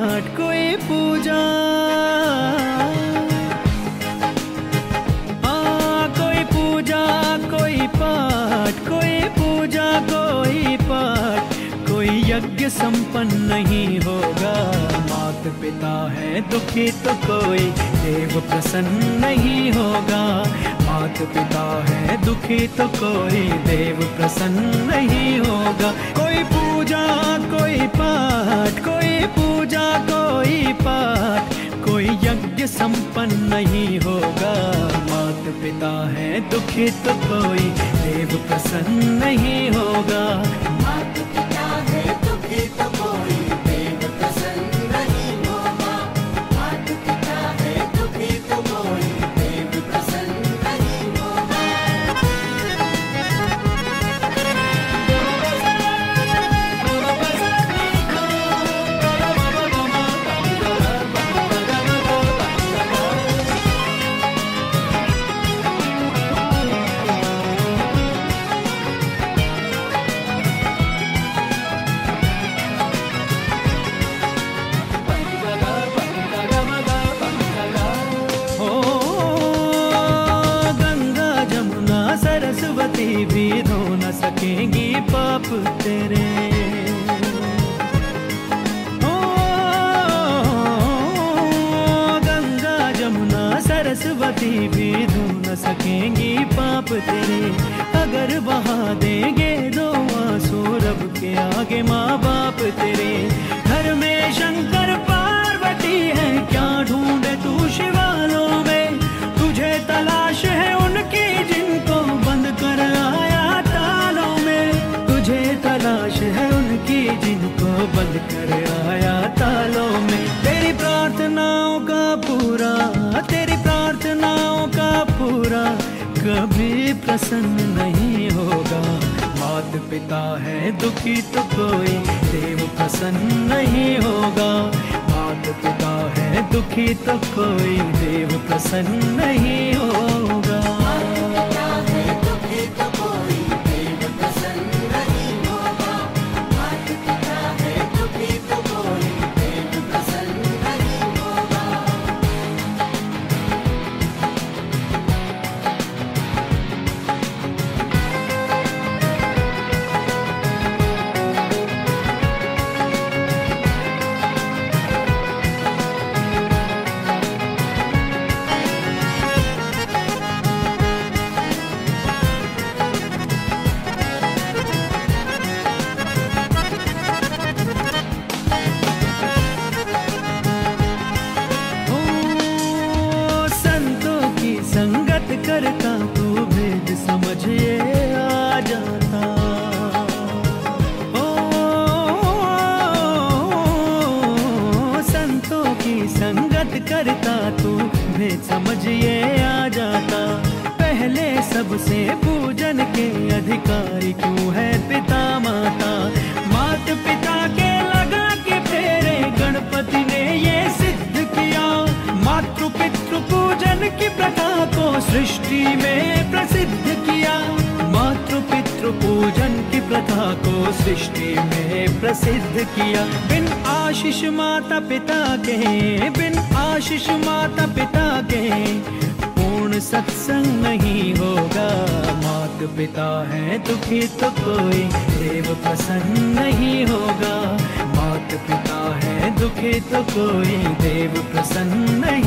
घाट कोई पूजा। हाँ, कोई पूजा, कोई पाठ, कोई पूजा, कोई पाठ। कोई यज्ञ संपन्न नहीं होगा। मात पिता है दुखी तो कोई देव प्रसन्न नहीं होगा। मात पिता है दुखी तो कोई देव प्रसन्न नहीं होगा। कोई पूजा, कोई पाठ यज्ञ संपन्न नहीं होगा। मात पिता है दुखी तो कोई देव प्रसन्न नहीं पाप तेरे। ओ, गंगा जमुना, सरस्वती भी धो न सकेंगी पाप तेरे। अगर बहा देंगे दो आँसू, रब के आगे माँ बाप तेरे। घर में शंकर कर आया तालों में। तेरी प्रार्थनाओं का पूरा, तेरी प्रार्थनाओं का पूरा। कभी प्रसन्न नहीं होगा। मात पिता है, दुखी तो कोई देव प्रसन्न नहीं होगा। मात पिता है, दुखी तो कोई देव प्रसन्न नहीं होगा। करता तू? समझ ये आ जाता। पहले सबसे पूजन के अधिकारी क्यों है पिता माता? मात पिता के लगा के फेरे गणपति ने ये सिद्ध किया। मातृ पितृ पूजन की प्रथा को सृष्टि में प्रसिद्ध किया। पितृ पूजन की प्रथा को सृष्टि में प्रसिद्ध किया। बिन आशीष माता पिता के बिन आशीष माता पिता के पूर्ण सत्संग नहीं होगा। मात पिता है, दुखी तो कोई देव प्रसन्न नहीं होगा। मात पिता है, दुखी तो कोई देव प्रसन्न नहीं